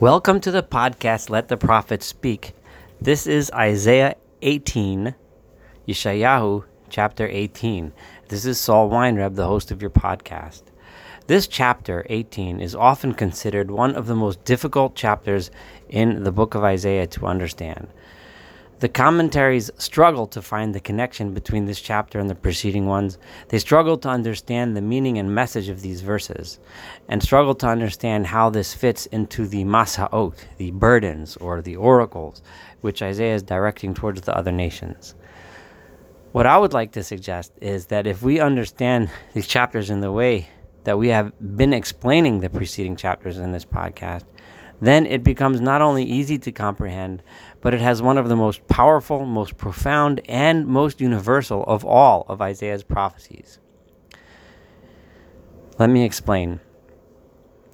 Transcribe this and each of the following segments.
Welcome to the podcast Let the Prophet Speak. This is Isaiah 18, Yeshayahu chapter 18. This is Saul Weinreb, the host of your podcast. This chapter 18 is often considered one of the most difficult chapters in the book of Isaiah to understand. The commentaries struggle to find the connection between this chapter and the preceding ones. They struggle to understand the meaning and message of these verses, and struggle to understand how this fits into the masa'ot, the burdens or the oracles, which Isaiah is directing towards the other nations. What I would like to suggest is that if we understand these chapters in the way that we have been explaining the preceding chapters in this podcast, then it becomes not only easy to comprehend, but it has one of the most powerful, most profound, and most universal of all of Isaiah's prophecies. Let me explain.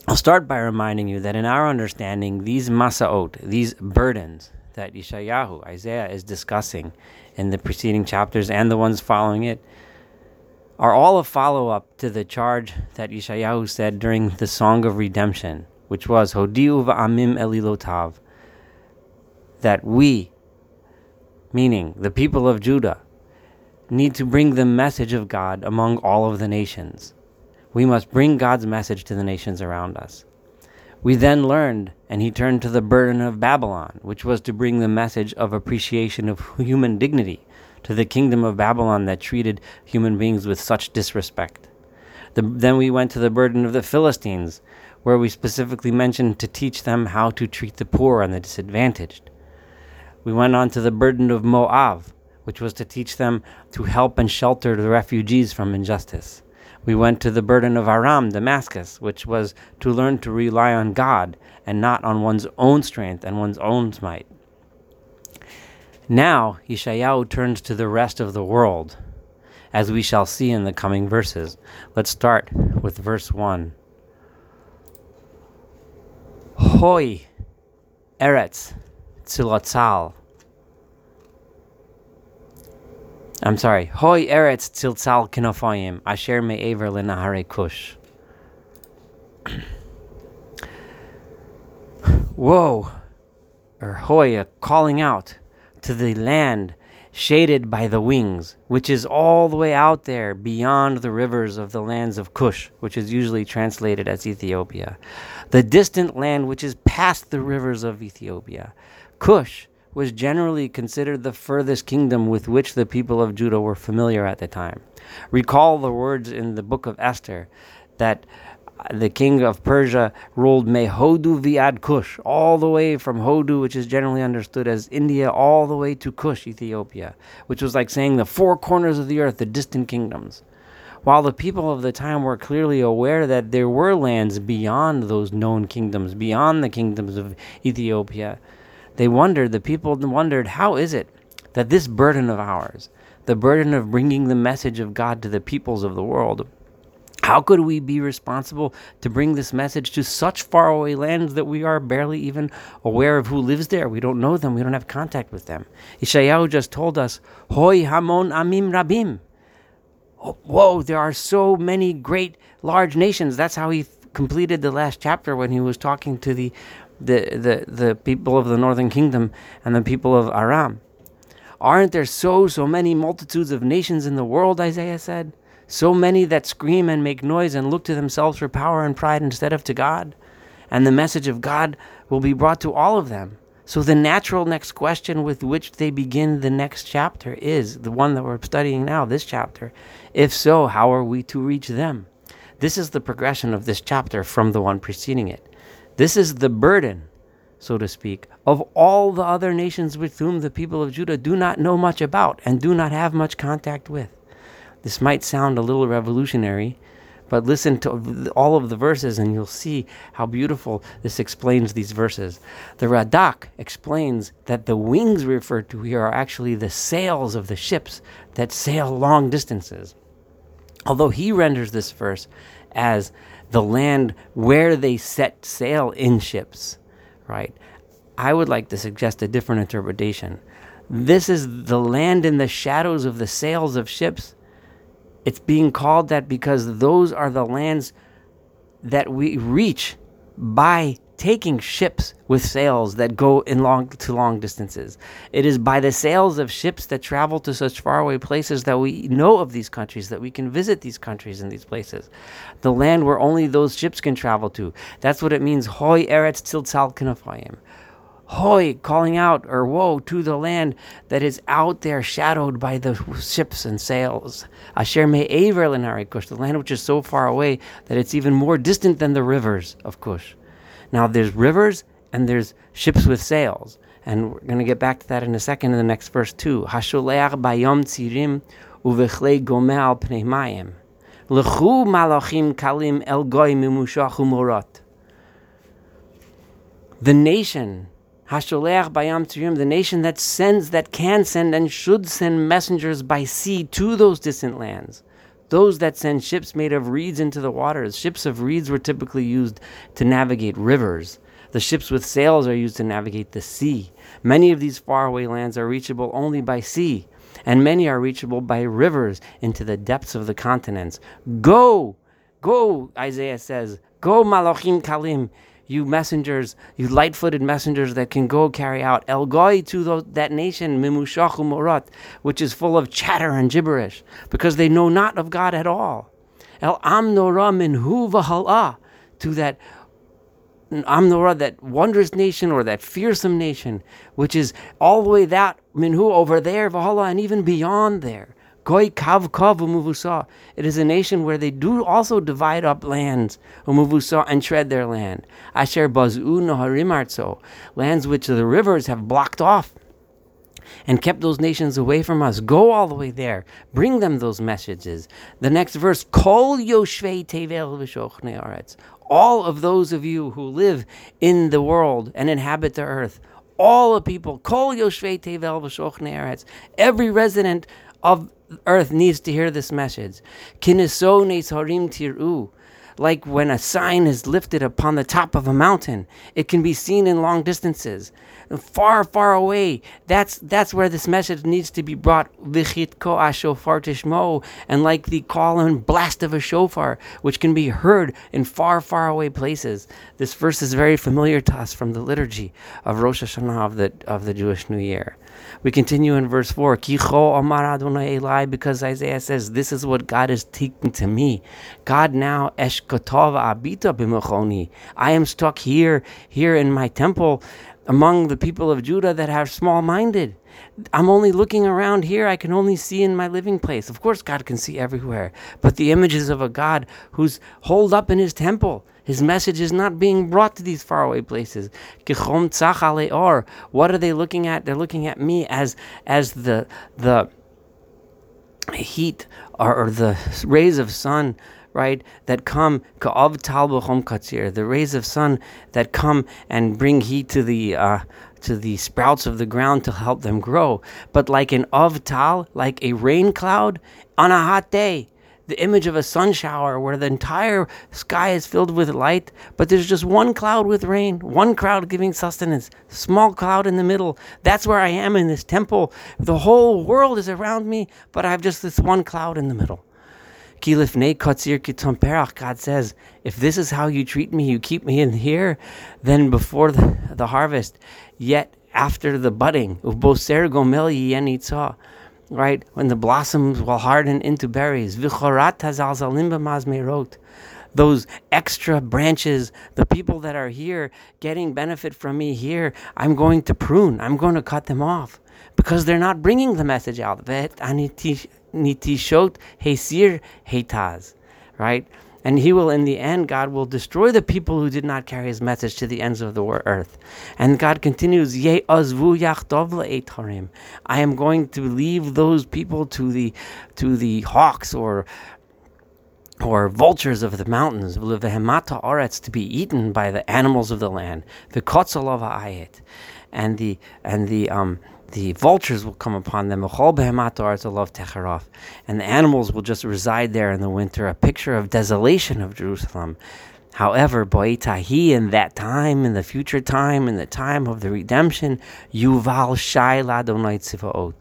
I'll start by reminding you that in our understanding, these masaot, these burdens that Yeshayahu, Isaiah, is discussing in the preceding chapters and the ones following it, are all a follow up to the charge that Yeshayahu said during the Song of Redemption, which was Hodiu va'amim elilotav, that we, meaning the people of Judah, need to bring the message of God among all of the nations. We must bring God's message to the nations around us. We then learned, and he turned to the burden of Babylon, which was to bring the message of appreciation of human dignity to the kingdom of Babylon that treated human beings with such disrespect. The, then we went to the burden of the Philistines, where we specifically mentioned to teach them how to treat the poor and the disadvantaged. We went on to the burden of Moab, which was to teach them to help and shelter the refugees from injustice. We went to the burden of Aram, Damascus, which was to learn to rely on God and not on one's own strength and one's own might. Now, Yeshayahu turns to the rest of the world, as we shall see in the coming verses. Let's start with verse 1. Hoi, Eretz, Tzilotzal. I'm sorry. Hoi Eretz Tziltzal Kinofayim Asher Me'ever Lenahare Kush. Whoa, or Hoi, calling out to the land shaded by the wings, which is all the way out there beyond the rivers of the lands of Cush, which is usually translated as Ethiopia. The distant land which is past the rivers of Ethiopia. Cush was generally considered the furthest kingdom with which the people of Judah were familiar at the time. Recall the words in the book of Esther that the king of Persia ruled Mehodu viad Kush, all the way from Hodu, which is generally understood as India, all the way to Kush, Ethiopia, which was like saying the four corners of the earth, the distant kingdoms. While the people of the time were clearly aware that there were lands beyond those known kingdoms, beyond the kingdoms of Ethiopia, they wondered, the people wondered, how is it that this burden of ours, the burden of bringing the message of God to the peoples of the world, how could we be responsible to bring this message to such faraway lands that we are barely even aware of who lives there? We don't know them. We don't have contact with them. Ishayahu just told us, Hoi hamon amim rabim. Oh, whoa, there are so many great, large nations. That's how he completed the last chapter when he was talking to the, the, the, the people of the northern kingdom and the people of Aram. Aren't there so, so many multitudes of nations in the world, Isaiah said? So many that scream and make noise and look to themselves for power and pride instead of to God. And the message of God will be brought to all of them. So, the natural next question with which they begin the next chapter is the one that we're studying now, this chapter. If so, how are we to reach them? This is the progression of this chapter from the one preceding it. This is the burden, so to speak, of all the other nations with whom the people of Judah do not know much about and do not have much contact with. This might sound a little revolutionary, but listen to all of the verses and you'll see how beautiful this explains these verses. The Radak explains that the wings referred to here are actually the sails of the ships that sail long distances. Although he renders this verse as the land where they set sail in ships, right? I would like to suggest a different interpretation. This is the land in the shadows of the sails of ships it's being called that because those are the lands that we reach by taking ships with sails that go in long to long distances. It is by the sails of ships that travel to such faraway places that we know of these countries, that we can visit these countries and these places. The land where only those ships can travel to. That's what it means. Hoy eretz tiltzal kinafayim. Hoy, calling out, or woe to the land that is out there shadowed by the ships and sails. Asher me'ever l'nari Kush, the land which is so far away that it's even more distant than the rivers of Kush. Now there's rivers and there's ships with sails. And we're going to get back to that in a second in the next verse too. Hasholeach bayom tzirim uvechle gomel pnei mayim. Lechu malachim kalim el goy mimushach umorot. The nation Hasholeach bayam tzirim, the nation that sends, that can send, and should send messengers by sea to those distant lands. Those that send ships made of reeds into the waters. Ships of reeds were typically used to navigate rivers. The ships with sails are used to navigate the sea. Many of these faraway lands are reachable only by sea, and many are reachable by rivers into the depths of the continents. Go, go, Isaiah says, go, Malachim Kalim you messengers, you light footed messengers that can go carry out El Goy to those, that nation, Mimushachu Morat, which is full of chatter and gibberish, because they know not of God at all. El Am Nora Minhu Vahala, to that Amnora, that wondrous nation or that fearsome nation, which is all the way that Minhu over there, Vahala, and even beyond there. Goy kav kav umuvusa. It is a nation where they do also divide up lands, umuvusa, and tread their land. Asher bazu naharim artso. Lands which the rivers have blocked off and kept those nations away from us. Go all the way there. Bring them those messages. The next verse, Kol yoshvei tevel v'shochne All of those of you who live in the world and inhabit the earth, all the people, Kol yoshvei tevel v'shochne Every resident of earth needs to hear this message. tiru. Like when a sign is lifted upon the top of a mountain, it can be seen in long distances, far, far away. That's that's where this message needs to be brought. Ashofar tishmo, and like the call and blast of a shofar, which can be heard in far, far away places. This verse is very familiar to us from the liturgy of Rosh Hashanah of the of the Jewish New Year. We continue in verse 4. Because Isaiah says, This is what God is taking to me. God now, abita I am stuck here, here in my temple among the people of Judah that are small minded. I'm only looking around here. I can only see in my living place. Of course, God can see everywhere, but the images of a God who's holed up in his temple. His message is not being brought to these faraway places. What are they looking at? They're looking at me as as the the heat or, or the rays of sun right, that come, the rays of sun that come and bring heat to the uh, to the sprouts of the ground to help them grow. But like an avtal, like a rain cloud on a hot day, the image of a sun shower where the entire sky is filled with light, but there's just one cloud with rain, one cloud giving sustenance, small cloud in the middle. That's where I am in this temple. The whole world is around me, but I have just this one cloud in the middle. God says, if this is how you treat me, you keep me in here, then before the, the harvest, yet after the budding, right? When the blossoms will harden into berries. Those extra branches, the people that are here getting benefit from me here, I'm going to prune. I'm going to cut them off because they're not bringing the message out. Nitishot hesir hetaz, right? And he will, in the end, God will destroy the people who did not carry his message to the ends of the earth. And God continues, Ye. I am going to leave those people to the to the hawks or or vultures of the mountains, will the hemata arets to be eaten by the animals of the land. The kotzalova ayet. And the and the um the vultures will come upon them, and the animals will just reside there in the winter, a picture of desolation of Jerusalem. However, Boitahi in that time, in the future time, in the time of the redemption, Yuval Shai Ladonai.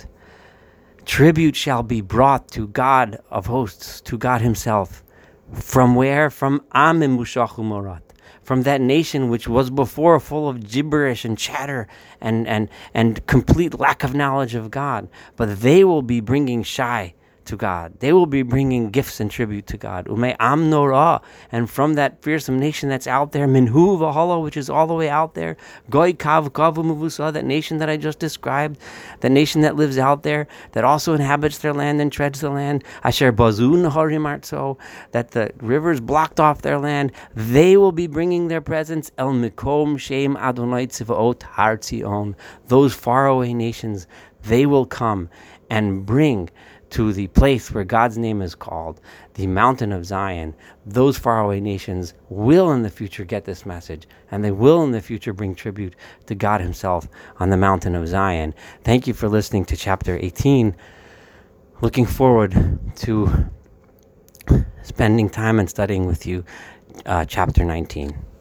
Tribute shall be brought to God of hosts, to God Himself. From where? From Amim Morat from that nation which was before full of gibberish and chatter and, and, and complete lack of knowledge of God. But they will be bringing Shai to God. They will be bringing gifts and tribute to God. Ume am norah. And from that fearsome nation that's out there, Minhu Vahala, which is all the way out there, Goy Kav Kavu that nation that I just described, that nation that lives out there, that also inhabits their land and treads the land, Asher Bazun Harimartso, that the rivers blocked off their land, they will be bringing their presence, El Mikom Shem Adonai Tzivot Har. Those faraway nations, they will come and bring to the place where God's name is called, the mountain of Zion, those faraway nations will in the future get this message, and they will in the future bring tribute to God Himself on the mountain of Zion. Thank you for listening to chapter 18. Looking forward to spending time and studying with you uh, chapter 19.